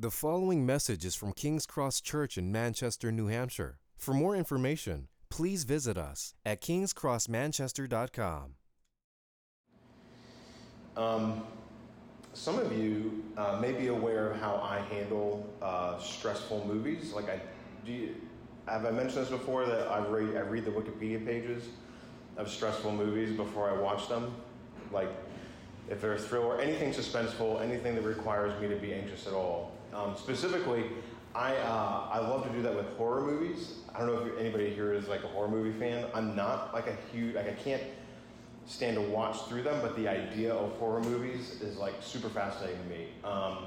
The following message is from King's Cross Church in Manchester, New Hampshire. For more information, please visit us at kingscrossmanchester.com. Um, some of you uh, may be aware of how I handle uh, stressful movies. Like I, do you, have I mentioned this before that I read I read the Wikipedia pages of stressful movies before I watch them. Like if they're a thriller, anything suspenseful, anything that requires me to be anxious at all. Um, specifically, I uh, I love to do that with horror movies. I don't know if anybody here is like a horror movie fan. I'm not like a huge like I can't stand to watch through them, but the idea of horror movies is like super fascinating to me. Um,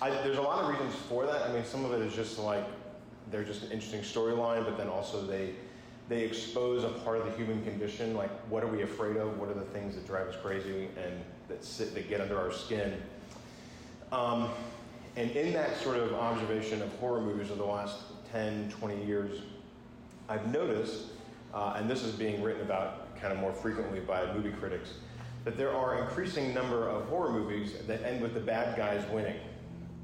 I, there's a lot of reasons for that. I mean, some of it is just like they're just an interesting storyline, but then also they they expose a part of the human condition. Like, what are we afraid of? What are the things that drive us crazy and that sit that get under our skin? Um, and in that sort of observation of horror movies of the last 10, 20 years, I've noticed, uh, and this is being written about kind of more frequently by movie critics, that there are increasing number of horror movies that end with the bad guys winning.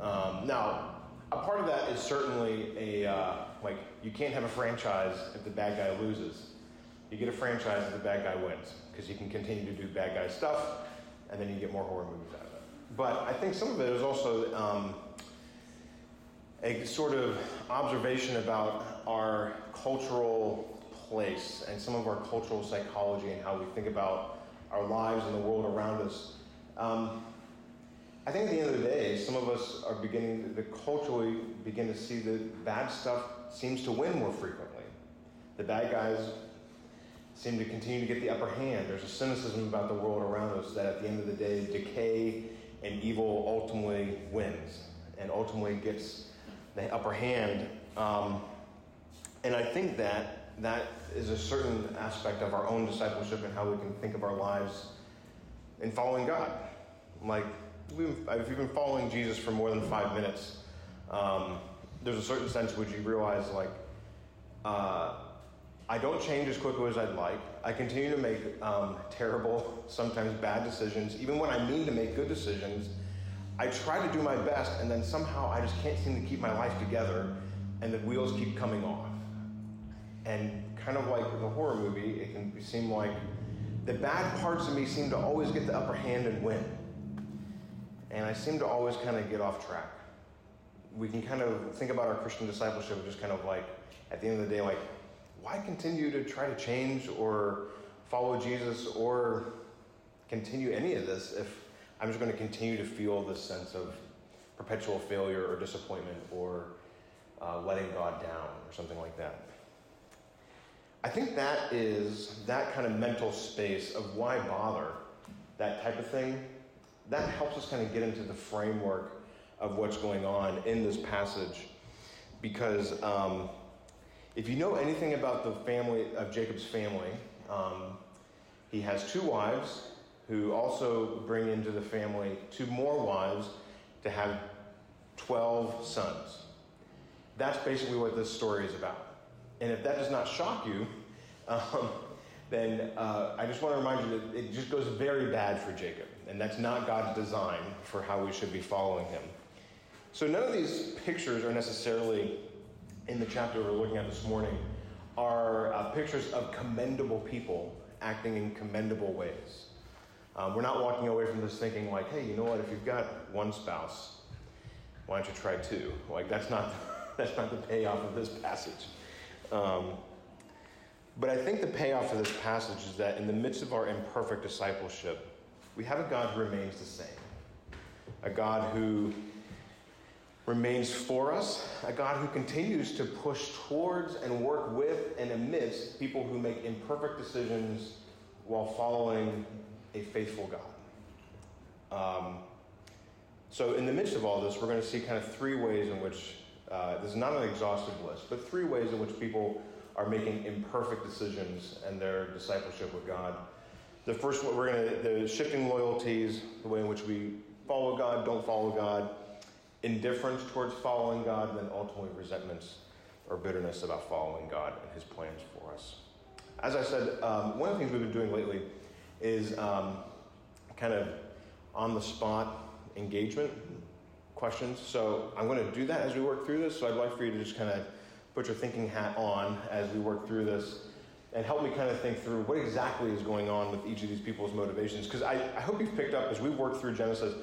Um, now, a part of that is certainly a uh, like you can't have a franchise if the bad guy loses. You get a franchise if the bad guy wins because you can continue to do bad guy stuff, and then you get more horror movies out of it. But I think some of it is also um, a sort of observation about our cultural place and some of our cultural psychology and how we think about our lives and the world around us. Um, I think at the end of the day, some of us are beginning to culturally begin to see that bad stuff seems to win more frequently. The bad guys seem to continue to get the upper hand. There's a cynicism about the world around us that at the end of the day, decay and evil ultimately wins and ultimately gets the upper hand. Um, and I think that that is a certain aspect of our own discipleship and how we can think of our lives in following God. Like, if you've been following Jesus for more than five minutes, um, there's a certain sense which you realize, like, uh, I don't change as quickly as I'd like. I continue to make um, terrible, sometimes bad decisions. Even when I mean to make good decisions, I try to do my best, and then somehow I just can't seem to keep my life together, and the wheels keep coming off. And kind of like the horror movie, it can seem like the bad parts of me seem to always get the upper hand and win. And I seem to always kind of get off track. We can kind of think about our Christian discipleship just kind of like, at the end of the day, like, why continue to try to change or follow Jesus or continue any of this if I'm just going to continue to feel this sense of perpetual failure or disappointment or uh, letting God down or something like that? I think that is that kind of mental space of why bother, that type of thing, that helps us kind of get into the framework of what's going on in this passage. Because um, if you know anything about the family of Jacob's family, um, he has two wives who also bring into the family two more wives to have 12 sons. That's basically what this story is about. And if that does not shock you, um, then uh, I just want to remind you that it just goes very bad for Jacob. And that's not God's design for how we should be following him. So none of these pictures are necessarily in the chapter we're looking at this morning are uh, pictures of commendable people acting in commendable ways. Um, we're not walking away from this thinking like, hey, you know what? If you've got one spouse, why don't you try two? Like that's not that's not the payoff of this passage. Um, but I think the payoff of this passage is that in the midst of our imperfect discipleship, we have a God who remains the same, a God who remains for us, a God who continues to push towards and work with and amidst people who make imperfect decisions while following a faithful God. Um, so, in the midst of all this, we're going to see kind of three ways in which uh, this is not an exhaustive list, but three ways in which people are making imperfect decisions and their discipleship with God. The first one, we're going to, the shifting loyalties, the way in which we follow God, don't follow God, indifference towards following God, and then ultimately resentments or bitterness about following God and His plans for us. As I said, um, one of the things we've been doing lately is um, kind of on the spot engagement questions. So I'm going to do that as we work through this. So I'd like for you to just kind of put your thinking hat on as we work through this and help me kind of think through what exactly is going on with each of these people's motivations. Because I, I hope you've picked up as we work through Genesis,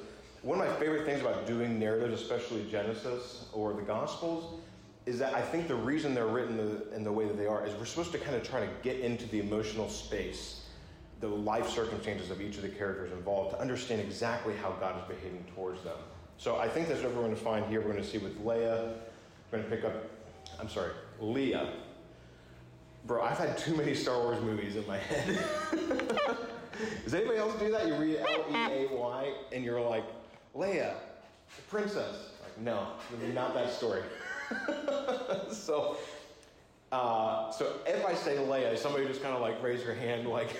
one of my favorite things about doing narratives, especially Genesis or the Gospels, is that I think the reason they're written the, in the way that they are is we're supposed to kind of try to get into the emotional space, the life circumstances of each of the characters involved to understand exactly how God is behaving towards them. So I think that's what we're going to find here. We're going to see with Leah. We're going to pick up, I'm sorry, Leah. Bro, I've had too many Star Wars movies in my head. Does anybody else do that? You read L E A Y and you're like, Leia, the princess. Like, no, not that story. so, uh, so if I say Leia, somebody just kind of like raise your hand, like,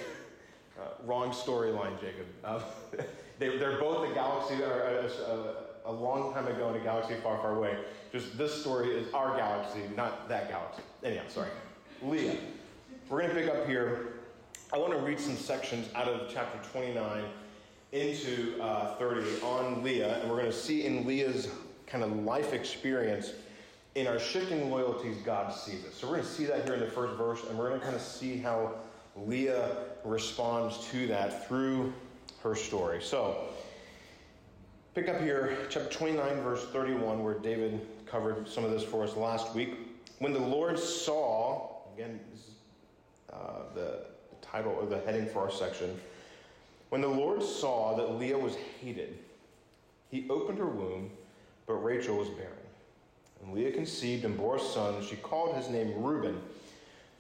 uh, wrong storyline, Jacob. Uh, they, are both a galaxy, or a, a, a, long time ago in a galaxy far, far away. Just this story is our galaxy, not that galaxy. Anyhow, sorry. Leah. We're going to pick up here. I want to read some sections out of chapter 29 into uh, 30 on Leah, and we're going to see in Leah's kind of life experience in our shifting loyalties, God sees us. So we're going to see that here in the first verse, and we're going to kind of see how Leah responds to that through her story. So, pick up here, chapter 29, verse 31, where David covered some of this for us last week. When the Lord saw, again, this is uh, the title or the heading for our section. When the Lord saw that Leah was hated, he opened her womb, but Rachel was barren. And Leah conceived and bore a son. She called his name Reuben,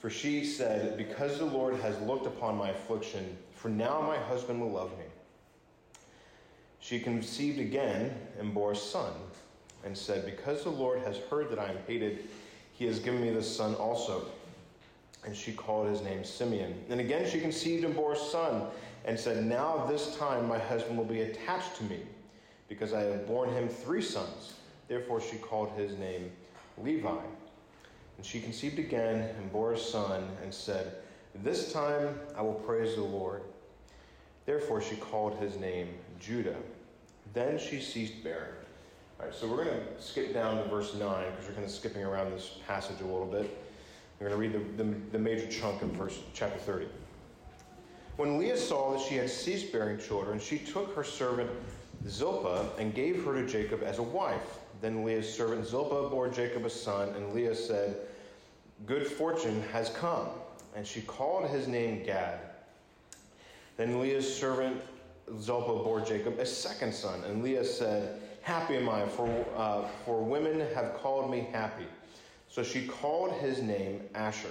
for she said, Because the Lord has looked upon my affliction, for now my husband will love me. She conceived again and bore a son, and said, Because the Lord has heard that I am hated, he has given me this son also. And she called his name Simeon. And again she conceived and bore a son, and said, Now this time my husband will be attached to me, because I have borne him three sons. Therefore she called his name Levi. And she conceived again and bore a son, and said, This time I will praise the Lord. Therefore she called his name Judah. Then she ceased bearing. All right, so we're going to skip down to verse 9 because we're kind of skipping around this passage a little bit. We're going to read the, the, the major chunk of verse chapter 30. When Leah saw that she had ceased bearing children, she took her servant Zilpah and gave her to Jacob as a wife. Then Leah's servant Zilpah bore Jacob a son, and Leah said, Good fortune has come. And she called his name Gad. Then Leah's servant Zilpah bore Jacob a second son, and Leah said, Happy am I, for, uh, for women have called me happy. So she called his name Asher.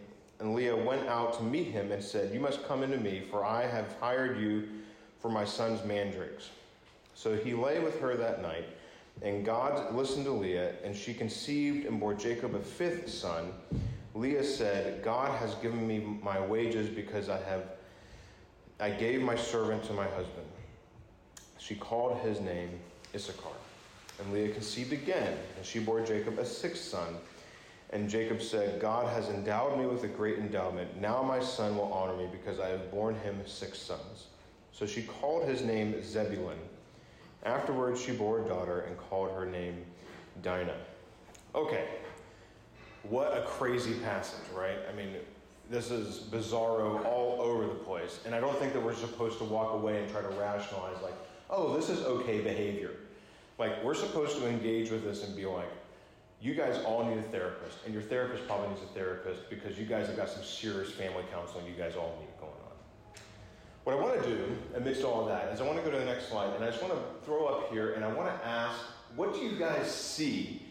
and Leah went out to meet him and said, You must come into me, for I have hired you for my son's mandrakes. So he lay with her that night, and God listened to Leah, and she conceived and bore Jacob a fifth son. Leah said, God has given me my wages because I have I gave my servant to my husband. She called his name Issachar. And Leah conceived again, and she bore Jacob a sixth son. And Jacob said, God has endowed me with a great endowment. Now my son will honor me because I have borne him six sons. So she called his name Zebulun. Afterwards, she bore a daughter and called her name Dinah. Okay, what a crazy passage, right? I mean, this is bizarro all over the place. And I don't think that we're supposed to walk away and try to rationalize, like, oh, this is okay behavior. Like, we're supposed to engage with this and be like, you guys all need a therapist, and your therapist probably needs a therapist because you guys have got some serious family counseling you guys all need going on. What I want to do amidst all of that is I want to go to the next slide, and I just want to throw up here, and I want to ask, what do you guys see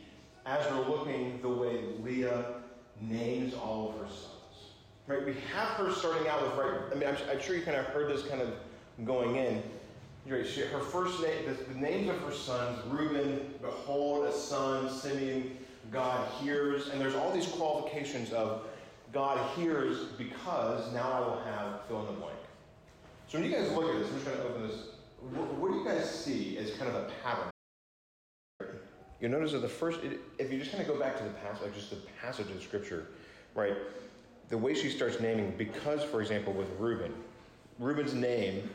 as we're looking the way Leah names all of her sons? Right, we have her starting out with right. I mean, I'm, I'm sure you kind of heard this kind of going in. Right, she, her first name, the, the, names of her sons, Reuben, behold, a son, Simeon, God hears, and there's all these qualifications of God hears because now I will have fill in the blank. So when you guys look at this, I'm just going to open this. What, what do you guys see as kind of a pattern? You'll notice that the first, if you just kind of go back to the passage, like just the passage of Scripture, right? The way she starts naming, because, for example, with Reuben, Reuben's name,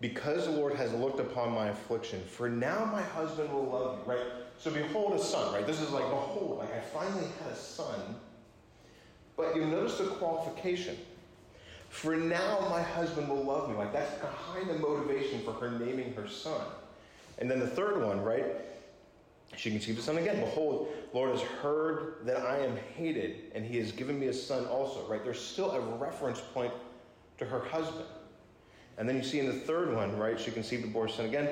because the Lord has looked upon my affliction, for now my husband will love you, right? So behold a son, right? This is like, behold, like I finally had a son. But you notice the qualification. For now my husband will love me. Like that's behind the motivation for her naming her son. And then the third one, right? She conceived a son again. Behold, Lord has heard that I am hated, and he has given me a son also, right? There's still a reference point to her husband. And then you see in the third one, right? She conceived and bore a son again.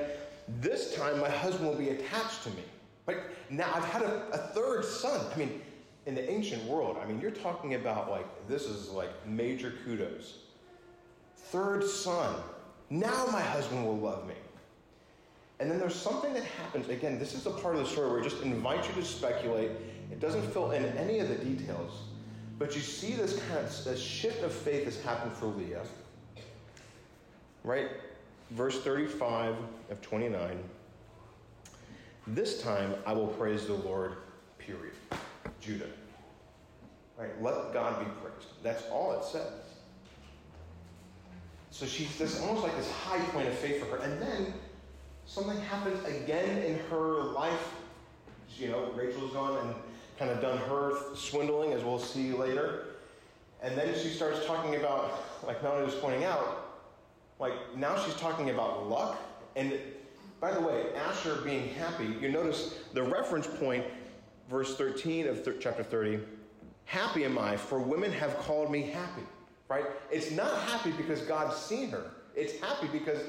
This time my husband will be attached to me. Right? Now I've had a, a third son. I mean, in the ancient world, I mean, you're talking about like, this is like major kudos. Third son. Now my husband will love me. And then there's something that happens. Again, this is the part of the story where I just invite you to speculate. It doesn't fill in any of the details. But you see this kind of this shift of faith has happened for Leah. Right? Verse 35 of 29. This time I will praise the Lord, period. Judah. Right? Let God be praised. That's all it says. So she's this almost like this high point of faith for her. And then something happens again in her life. You know, Rachel's gone and kind of done her swindling, as we'll see later. And then she starts talking about, like Melanie was pointing out, like now she's talking about luck. And by the way, Asher being happy, you notice the reference point, verse 13 of th- chapter 30 Happy am I, for women have called me happy. Right? It's not happy because God's seen her. It's happy because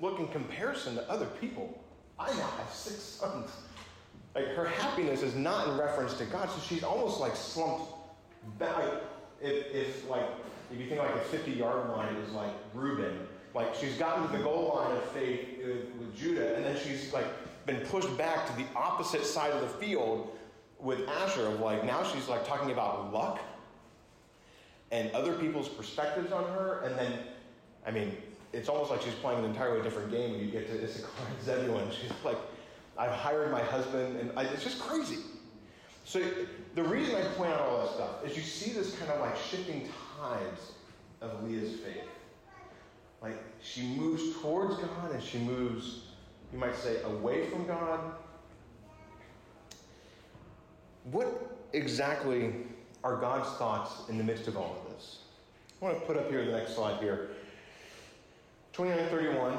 look, in comparison to other people, I now have six sons. Like her happiness is not in reference to God, so she's almost like slumped back. If, if like if you think like a 50 yard line is like Reuben, like she's gotten to the goal line of faith with, with Judah, and then she's like been pushed back to the opposite side of the field with Asher. Of like now she's like talking about luck and other people's perspectives on her, and then I mean it's almost like she's playing an entirely different game when you get to Issachar and Zebulun. She's like, I've hired my husband, and I, it's just crazy. So the reason I point out all that stuff is you see this kind of like shifting tides of Leah's faith. Like she moves towards God and she moves, you might say, away from God. What exactly are God's thoughts in the midst of all of this? I want to put up here the next slide here. 2931.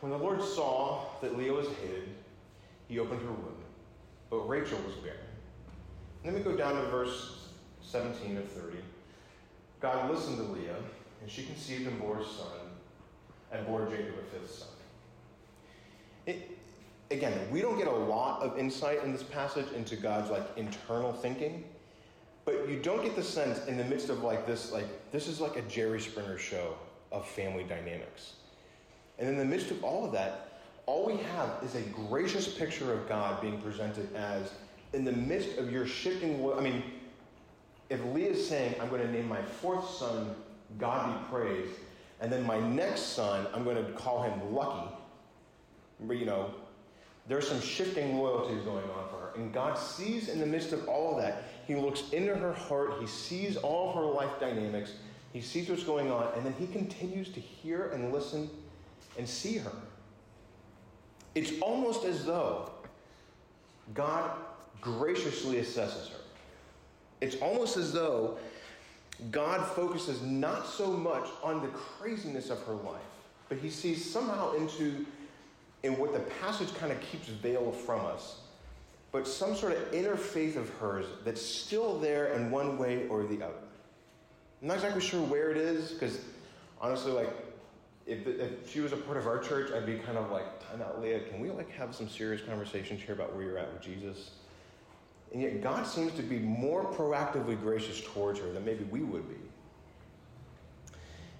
when the Lord saw that Leah was hated, he opened her womb, but Rachel was barren. Let me go down to verse 17 of 30. God listened to Leah, and she conceived and bore a son, and bore Jacob a fifth son. It, again, we don't get a lot of insight in this passage into God's like internal thinking, but you don't get the sense in the midst of like this, like this is like a Jerry Springer show of family dynamics. And in the midst of all of that, all we have is a gracious picture of God being presented as in the midst of your shifting. I mean, if Leah is saying, I'm going to name my fourth son God be praised, and then my next son, I'm going to call him Lucky, But you know, there's some shifting loyalties going on for her. And God sees in the midst of all of that, He looks into her heart, He sees all of her life dynamics, He sees what's going on, and then He continues to hear and listen and see her. It's almost as though God graciously assesses her. It's almost as though God focuses not so much on the craziness of her life, but he sees somehow into in what the passage kind of keeps veiled from us, but some sort of inner faith of hers that's still there in one way or the other. I'm not exactly sure where it is, because honestly, like if, if she was a part of our church, I'd be kind of like, time out, Leah, can we like have some serious conversations here about where you're at with Jesus? And yet God seems to be more proactively gracious towards her than maybe we would be.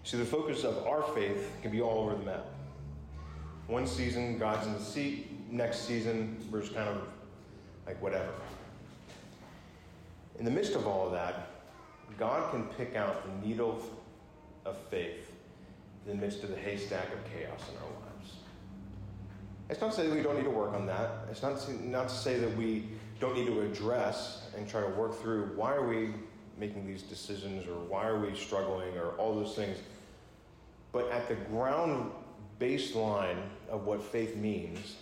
See, the focus of our faith can be all over the map. One season, God's in the seat. Next season, we're just kind of like whatever. in the midst of all of that, God can pick out the needle of faith in the midst of the haystack of chaos in our lives. It's not to say that we don't need to work on that. It's not to, not to say that we don't need to address and try to work through why are we making these decisions or why are we struggling or all those things. But at the ground baseline of what faith means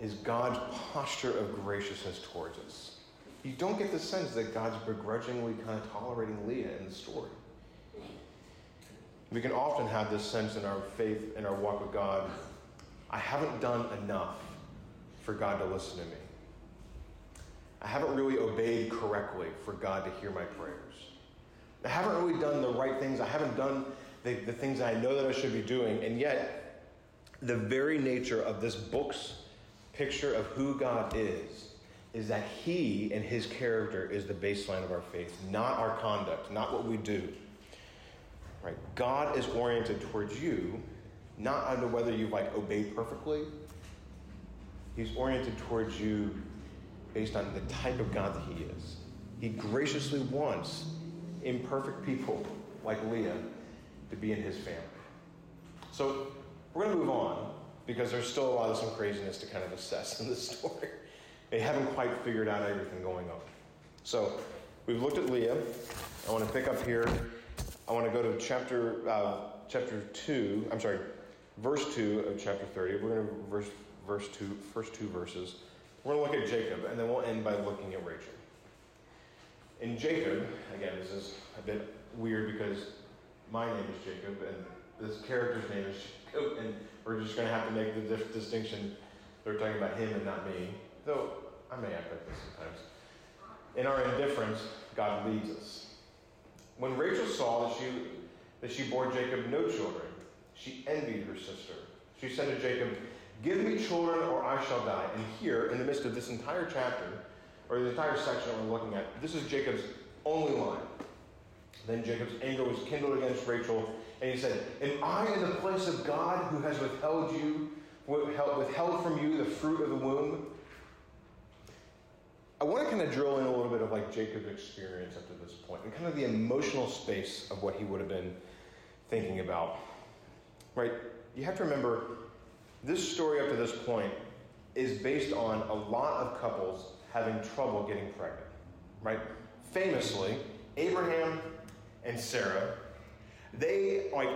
is God's posture of graciousness towards us. You don't get the sense that God's begrudgingly kind of tolerating Leah in the story. We can often have this sense in our faith, in our walk with God I haven't done enough for God to listen to me. I haven't really obeyed correctly for God to hear my prayers. I haven't really done the right things. I haven't done the, the things I know that I should be doing. And yet, the very nature of this book's picture of who God is is that He and His character is the baseline of our faith, not our conduct, not what we do. Right? God is oriented towards you, not under whether you've like obeyed perfectly. He's oriented towards you based on the type of God that He is. He graciously wants imperfect people like Leah to be in His family. So we're going to move on because there's still a lot of some craziness to kind of assess in this story. They haven't quite figured out everything going on. So we've looked at Leah. I want to pick up here. I want to go to chapter uh, chapter two. I'm sorry, verse two of chapter 30. We're going to verse verse two, first two verses. We're going to look at Jacob, and then we'll end by looking at Rachel. In Jacob, again, this is a bit weird because my name is Jacob, and this character's name is Jacob, and we're just going to have to make the distinction. They're talking about him and not me, though I may act like this sometimes. In our indifference, God leads us. When Rachel saw that she, that she bore Jacob no children, she envied her sister. She said to Jacob, Give me children or I shall die. And here, in the midst of this entire chapter, or the entire section that we're looking at, this is Jacob's only line. Then Jacob's anger was kindled against Rachel, and he said, Am I in the place of God who has withheld you, withheld from you the fruit of the womb? I want to kind of drill in a little bit of like Jacob's experience up to this point and kind of the emotional space of what he would have been thinking about. Right? You have to remember this story up to this point is based on a lot of couples having trouble getting pregnant. Right? Famously, Abraham and Sarah, they like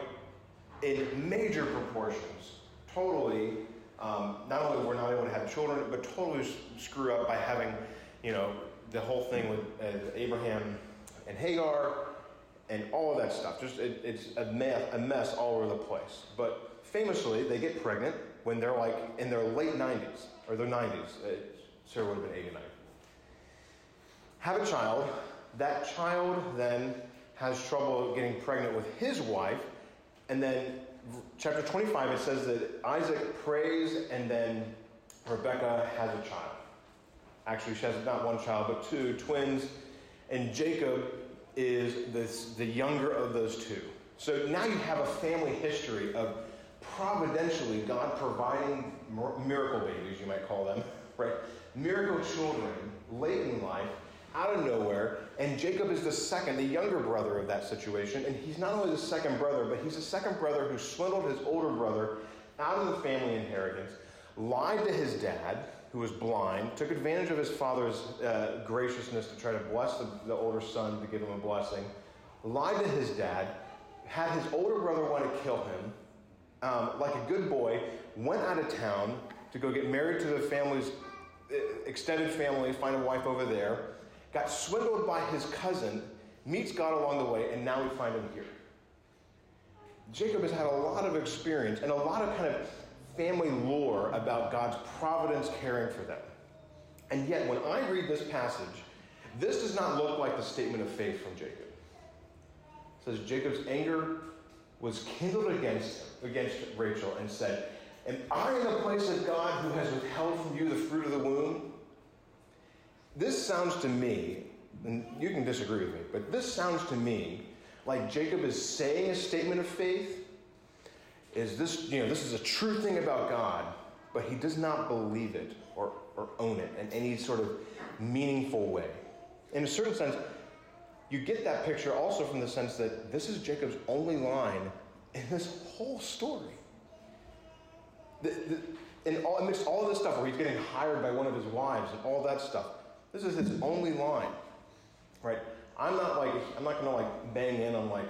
in major proportions, totally um, not only were not able to have children, but totally screw up by having you know, the whole thing with uh, Abraham and Hagar and all of that stuff. Just it, it's a mess, a mess all over the place. But famously, they get pregnant when they're like in their late 90s or their 90s. Uh, Sarah would have been 89. Have a child. That child then has trouble getting pregnant with his wife. And then, chapter 25, it says that Isaac prays and then Rebecca has a child. Actually, she has not one child, but two twins. And Jacob is this, the younger of those two. So now you have a family history of providentially God providing miracle babies, you might call them, right? Miracle children late in life, out of nowhere. And Jacob is the second, the younger brother of that situation. And he's not only the second brother, but he's the second brother who swindled his older brother out of the family inheritance, lied to his dad, who was blind, took advantage of his father's uh, graciousness to try to bless the, the older son to give him a blessing, lied to his dad, had his older brother want to kill him, um, like a good boy, went out of town to go get married to the family's uh, extended family, find a wife over there, got swindled by his cousin, meets God along the way, and now we find him here. Jacob has had a lot of experience and a lot of kind of family lore about God's providence caring for them. And yet, when I read this passage, this does not look like the statement of faith from Jacob. It says Jacob's anger was kindled against, against Rachel and said, Am I in the place of God who has withheld from you the fruit of the womb? This sounds to me, and you can disagree with me, but this sounds to me like Jacob is saying a statement of faith is this, you know, this is a true thing about God, but he does not believe it or, or own it in any sort of meaningful way. In a certain sense, you get that picture also from the sense that this is Jacob's only line in this whole story. The, the, in all, amidst all of this stuff where he's getting hired by one of his wives and all that stuff, this is his only line, right? I'm not like I'm not gonna like bang in on like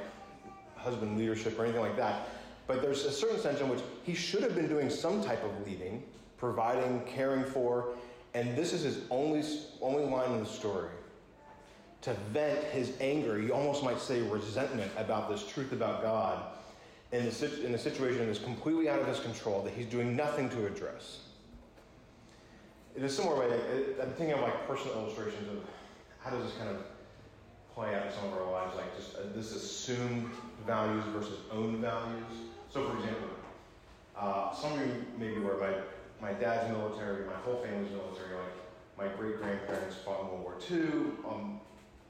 husband leadership or anything like that, but there's a certain sense in which he should have been doing some type of leading, providing, caring for, and this is his only only line in the story to vent his anger, you almost might say resentment about this truth about God in a, in a situation that is completely out of his control that he's doing nothing to address. In a similar way, I'm thinking of like personal illustrations of how does this kind of play out in some of our lives, like just uh, this assumed values versus own values. So, for example, uh, some of you maybe were my my dad's military, my whole family's military. Like my great grandparents fought in World War II. Um,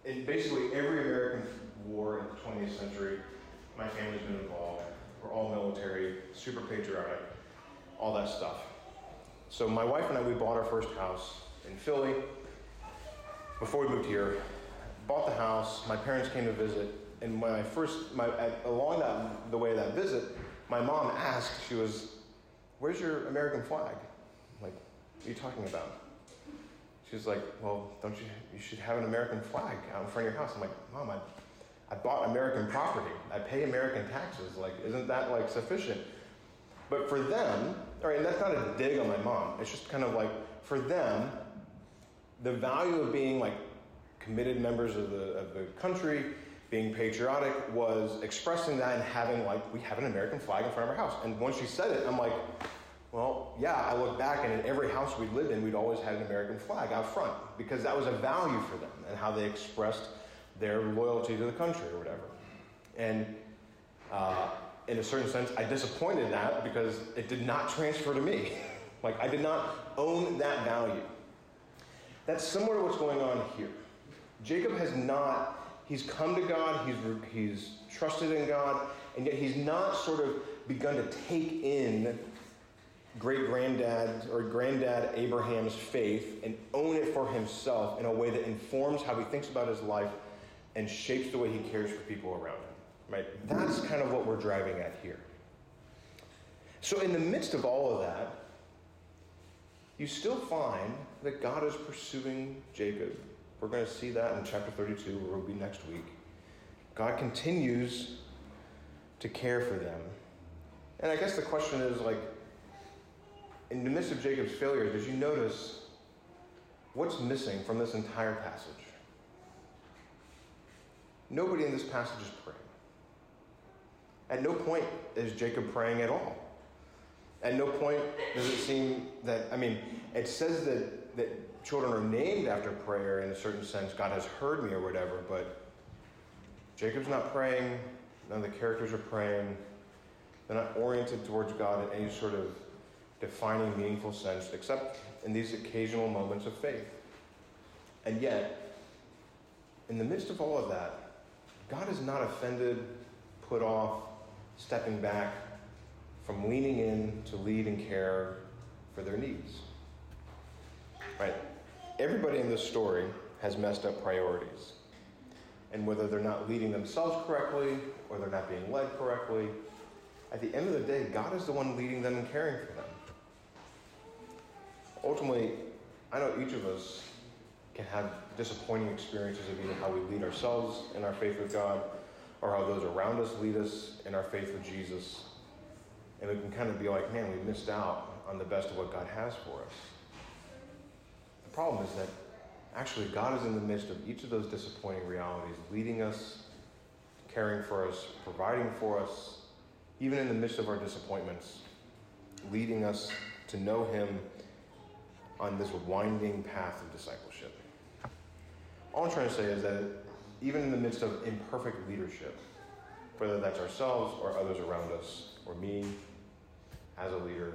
in basically every American war in the 20th century, my family's been involved. We're all military, super patriotic, all that stuff. So my wife and I, we bought our first house in Philly. Before we moved here, bought the house. My parents came to visit, and when I first, my, along that the way of that visit, my mom asked, she was, "Where's your American flag?" I'm like, what are you talking about? She's like, well, don't you, you should have an American flag out in front of your house. I'm like, Mom, I, I bought American property. I pay American taxes. Like, isn't that like sufficient? But for them, all right, and that's not a dig on my mom. It's just kind of like, for them, the value of being like committed members of the, of the country, being patriotic, was expressing that and having like, we have an American flag in front of our house. And once she said it, I'm like, well, yeah, I look back and in every house we lived in, we'd always had an American flag out front because that was a value for them and how they expressed their loyalty to the country or whatever. And uh, in a certain sense, I disappointed that because it did not transfer to me. like, I did not own that value. That's similar to what's going on here. Jacob has not, he's come to God, he's, he's trusted in God, and yet he's not sort of begun to take in great granddad or granddad Abraham's faith and own it for himself in a way that informs how he thinks about his life and shapes the way he cares for people around him. Right? That's kind of what we're driving at here. So, in the midst of all of that, you still find that God is pursuing Jacob. We're going to see that in chapter 32, where we'll be next week. God continues to care for them. And I guess the question is like, in the midst of Jacob's failure, did you notice what's missing from this entire passage? Nobody in this passage is praying. At no point is Jacob praying at all. At no point does it seem that, I mean, it says that, that children are named after prayer in a certain sense. God has heard me or whatever, but Jacob's not praying. None of the characters are praying. They're not oriented towards God in any sort of defining, meaningful sense, except in these occasional moments of faith. And yet, in the midst of all of that, God is not offended, put off, stepping back from leaning in to lead and care for their needs. Right? Everybody in this story has messed up priorities. And whether they're not leading themselves correctly or they're not being led correctly, at the end of the day, God is the one leading them and caring for them ultimately, I know each of us can have disappointing experiences of either how we lead ourselves in our faith with God or how those around us lead us in our faith with Jesus. And we can kind of be like, man, we missed out on the best of what God has for us. The problem is that actually God is in the midst of each of those disappointing realities, leading us, caring for us, providing for us, even in the midst of our disappointments, leading us to know Him on this winding path of discipleship. All I'm trying to say is that even in the midst of imperfect leadership, whether that's ourselves or others around us, or me as a leader,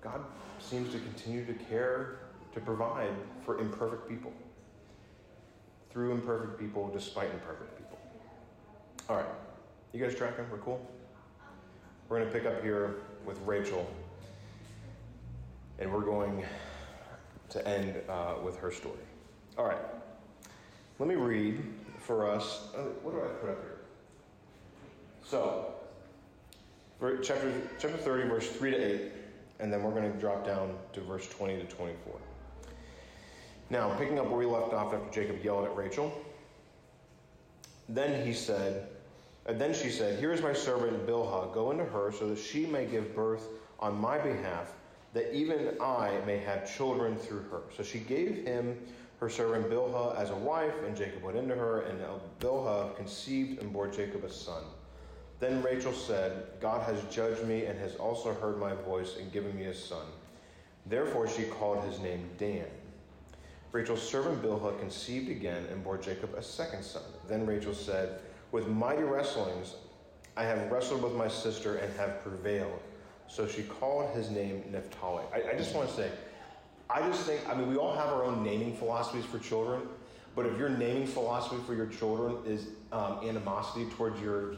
God seems to continue to care to provide for imperfect people, through imperfect people, despite imperfect people. All right, you guys tracking? We're cool? We're going to pick up here with Rachel, and we're going to end uh, with her story. All right. let me read for us. Uh, what do I put up here? So, chapter, chapter 30, verse 3 to 8, and then we're going to drop down to verse 20 to 24. Now, picking up where we left off after Jacob yelled at Rachel, then he said, and then she said, Here is my servant Bilhah. Go into her so that she may give birth on my behalf, that even I may have children through her. So she gave him her servant Bilhah as a wife, and Jacob went into her, and Bilhah conceived and bore Jacob a son. Then Rachel said, God has judged me and has also heard my voice and given me a son. Therefore she called his name Dan. Rachel's servant Bilhah conceived again and bore Jacob a second son. Then Rachel said, With mighty wrestlings I have wrestled with my sister and have prevailed. So she called his name Naphtali. I, I just want to say, I just think, I mean, we all have our own naming philosophies for children, but if your naming philosophy for your children is um, animosity towards your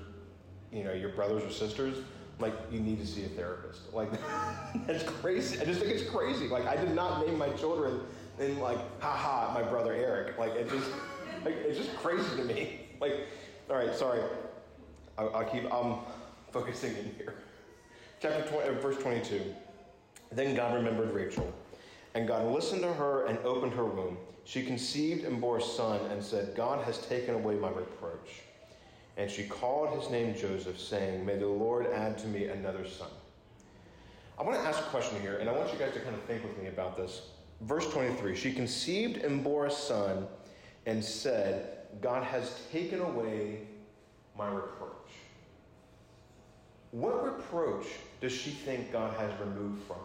you know your brothers or sisters, like you need to see a therapist. Like that's crazy. I just think it's crazy. Like I did not name my children in like haha my brother Eric. Like it just like it's just crazy to me. Like all right, sorry. I'll, I'll keep um focusing in here. Chapter 20, uh, verse 22. Then God remembered Rachel, and God listened to her and opened her womb. She conceived and bore a son, and said, God has taken away my reproach. And she called his name Joseph, saying, May the Lord add to me another son. I want to ask a question here, and I want you guys to kind of think with me about this. Verse 23 She conceived and bore a son, and said, God has taken away my reproach. What reproach does she think God has removed from her?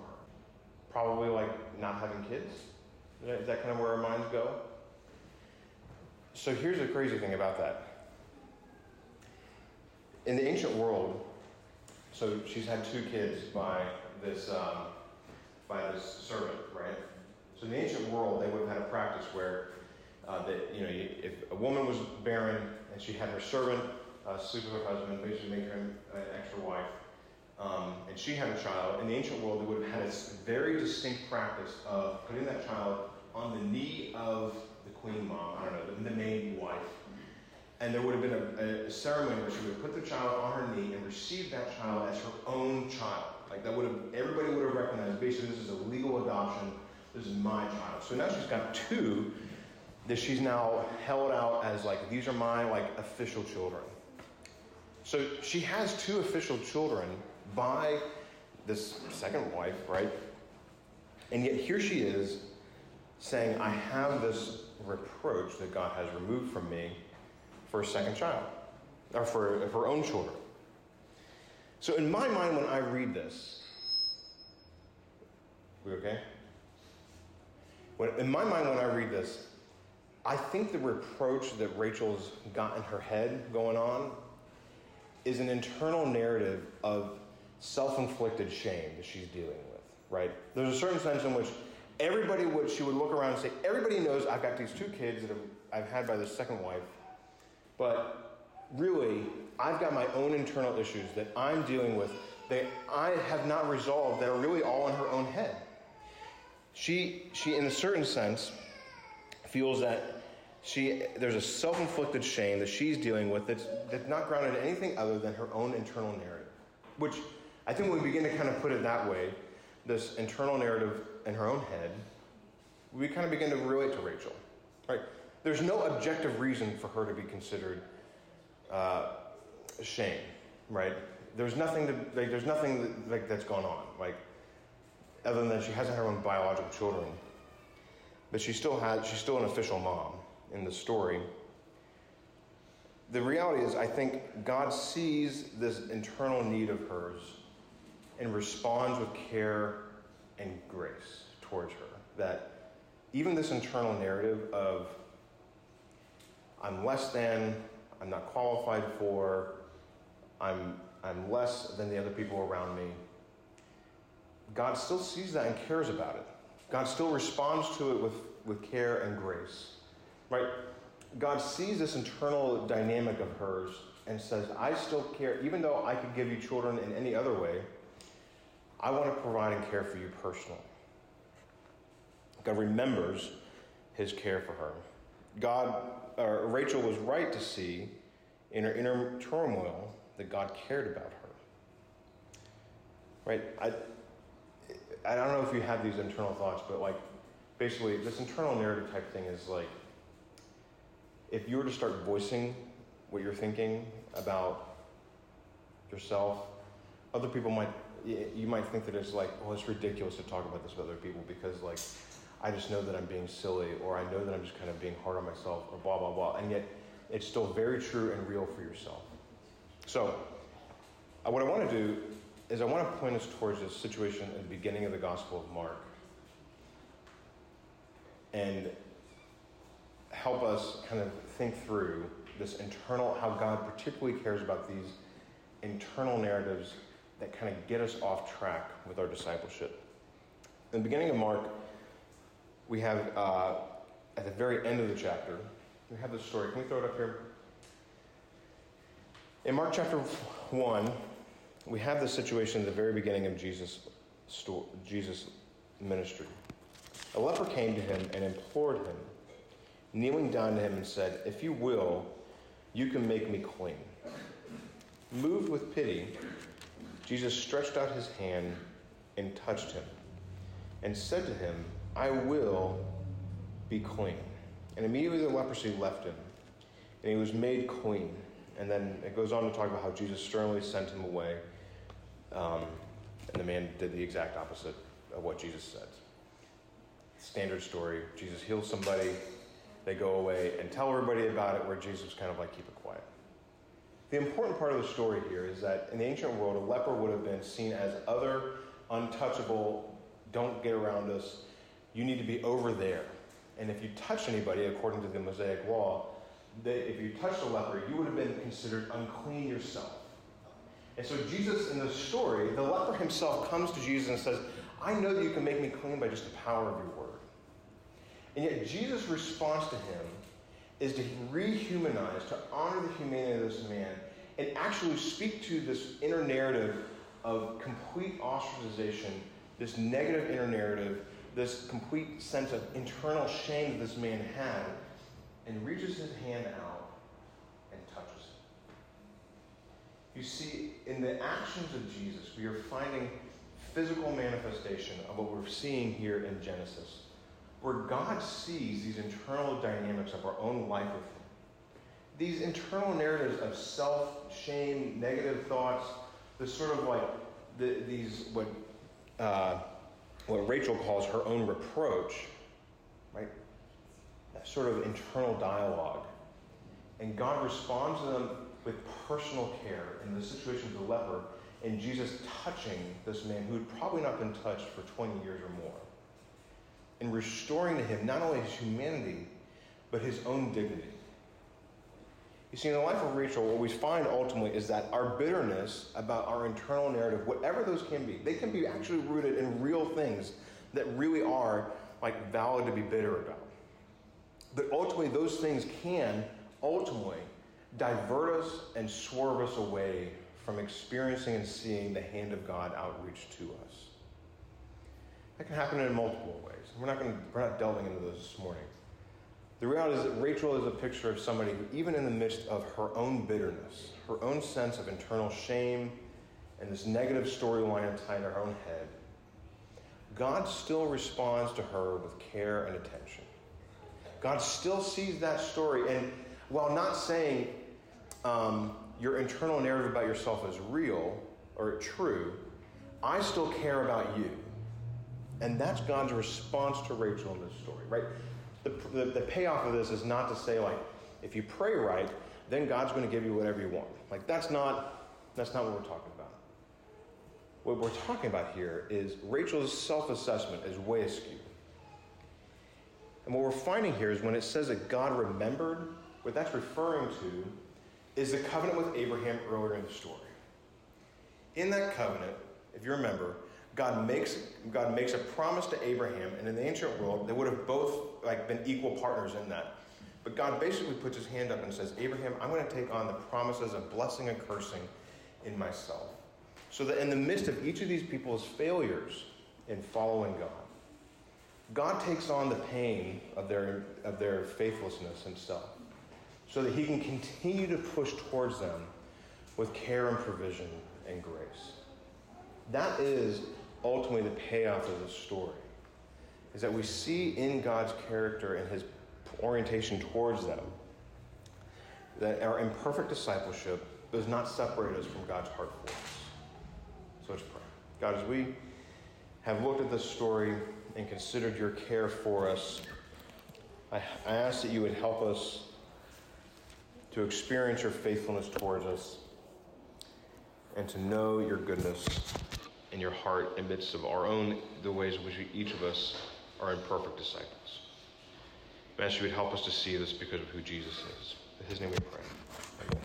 Probably like not having kids? Is that kind of where our minds go? So here's the crazy thing about that in the ancient world, so she's had two kids by this um, by this servant, right? So in the ancient world, they would have had a practice where uh, that you know, if a woman was barren and she had her servant uh, sleep with her husband, basically make her an extra wife, um, and she had a child. In the ancient world, they would have had a very distinct practice of putting that child on the knee of the queen mom, I don't know, the, the main wife, and there would have been a, a, ceremony where she would put the child on her knee and receive that child as her own child. Like that would have, everybody would have recognized, basically, this is a legal adoption. This is my child. So now she's got two that she's now held out as like, these are my like official children. So she has two official children by this second wife, right? And yet here she is saying, I have this reproach that God has removed from me for a second child, or for, for her own children. So, in my mind, when I read this, we okay? When, in my mind, when I read this, I think the reproach that Rachel's got in her head going on is an internal narrative of self inflicted shame that she's dealing with, right? There's a certain sense in which everybody would, she would look around and say, Everybody knows I've got these two kids that I've had by this second wife but really, I've got my own internal issues that I'm dealing with that I have not resolved that are really all in her own head. She, she in a certain sense, feels that she, there's a self inflicted shame that she's dealing with that's, that's not grounded in anything other than her own internal narrative. Which I think when we begin to kind of put it that way, this internal narrative in her own head, we kind of begin to relate to Rachel. Right? There's no objective reason for her to be considered uh, shame, right? There's nothing to, like, there's nothing that, like that's gone on, like other than she hasn't had her own biological children, but she still has, she's still an official mom in the story. The reality is, I think God sees this internal need of hers and responds with care and grace towards her. That even this internal narrative of I'm less than, I'm not qualified for, I'm, I'm less than the other people around me. God still sees that and cares about it. God still responds to it with, with care and grace. Right? God sees this internal dynamic of hers and says, I still care, even though I could give you children in any other way, I want to provide and care for you personally. God remembers his care for her. God or Rachel was right to see in her inner turmoil that God cared about her. Right? I, I don't know if you have these internal thoughts, but like basically this internal narrative type thing is like if you were to start voicing what you're thinking about yourself, other people might you might think that it's like, well, it's ridiculous to talk about this with other people because like I just know that I'm being silly or I know that I'm just kind of being hard on myself or blah blah blah. And yet it's still very true and real for yourself. So uh, what I want to do is I want to point us towards this situation at the beginning of the Gospel of Mark. And help us kind of think through this internal, how God particularly cares about these internal narratives that kind of get us off track with our discipleship. In the beginning of Mark, we have, uh, at the very end of the chapter, we have this story. Can we throw it up here? In Mark chapter 1, we have this situation at the very beginning of Jesus' story, Jesus' ministry. A leper came to him and implored him, kneeling down to him and said, If you will, you can make me clean. Moved with pity, Jesus stretched out his hand and touched him and said to him, I will be clean. And immediately the leprosy left him, and he was made clean. And then it goes on to talk about how Jesus sternly sent him away. Um, and the man did the exact opposite of what Jesus said. Standard story Jesus heals somebody, they go away and tell everybody about it, where Jesus kind of like, keep it quiet. The important part of the story here is that in the ancient world, a leper would have been seen as other, untouchable, don't get around us, you need to be over there. And if you touch anybody, according to the Mosaic law, if you touched a leper, you would have been considered unclean yourself. And so Jesus in the story, the leper himself comes to Jesus and says, I know that you can make me clean by just the power of your word. And yet Jesus' response to him is to rehumanize, to honor the humanity of this man, and actually speak to this inner narrative of complete ostracization, this negative inner narrative, this complete sense of internal shame that this man had, and reaches his hand out and touches it. You see, in the actions of Jesus, we are finding physical manifestation of what we're seeing here in Genesis where God sees these internal dynamics of our own life with Him. These internal narratives of self, shame, negative thoughts, this sort of like the, these, what, uh, what Rachel calls her own reproach, right? That sort of internal dialogue. And God responds to them with personal care in the situation of the leper and Jesus touching this man who had probably not been touched for 20 years or more and restoring to him not only his humanity, but his own dignity. You see, in the life of Rachel, what we find ultimately is that our bitterness about our internal narrative, whatever those can be, they can be actually rooted in real things that really are like valid to be bitter about. But ultimately, those things can ultimately divert us and swerve us away from experiencing and seeing the hand of God outreach to us. That can happen in multiple ways. We're not going to, we're not delving into those this morning. The reality is that Rachel is a picture of somebody who, even in the midst of her own bitterness, her own sense of internal shame, and this negative storyline inside her own head, God still responds to her with care and attention. God still sees that story, and while not saying um, your internal narrative about yourself is real or true, I still care about you. And that's God's response to Rachel in this story, right? The, the, the, payoff of this is not to say, like, if you pray right, then God's going to give you whatever you want. Like, that's not, that's not what we're talking about. What we're talking about here is Rachel's self assessment is way askew. And what we're finding here is when it says that God remembered, what that's referring to is the covenant with Abraham earlier in the story. In that covenant, if you remember, God makes, God makes a promise to Abraham, and in the ancient world, they would have both like been equal partners in that. But God basically puts his hand up and says, Abraham, I'm going to take on the promises of blessing and cursing in myself. So that in the midst of each of these people's failures in following God, God takes on the pain of their, of their faithlessness himself. so that He can continue to push towards them with care and provision and grace. That is ultimately the payoff of the story, is that we see in God's character and His orientation towards them that our imperfect discipleship does not separate us from God's heart for us. So let's pray. God, as we have looked at this story and considered your care for us, I, I ask that you would help us to experience your faithfulness towards us and to know your goodness in your heart amidst of our own, the ways in which each of us are imperfect disciples. Ask you would help us to see this because of who Jesus is. In his name we pray. Amen.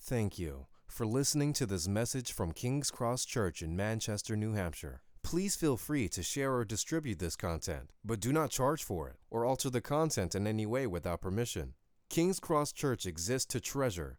Thank you for listening to this message from King's Cross Church in Manchester, New Hampshire. Please feel free to share or distribute this content, but do not charge for it or alter the content in any way without permission. King's Cross Church exists to treasure,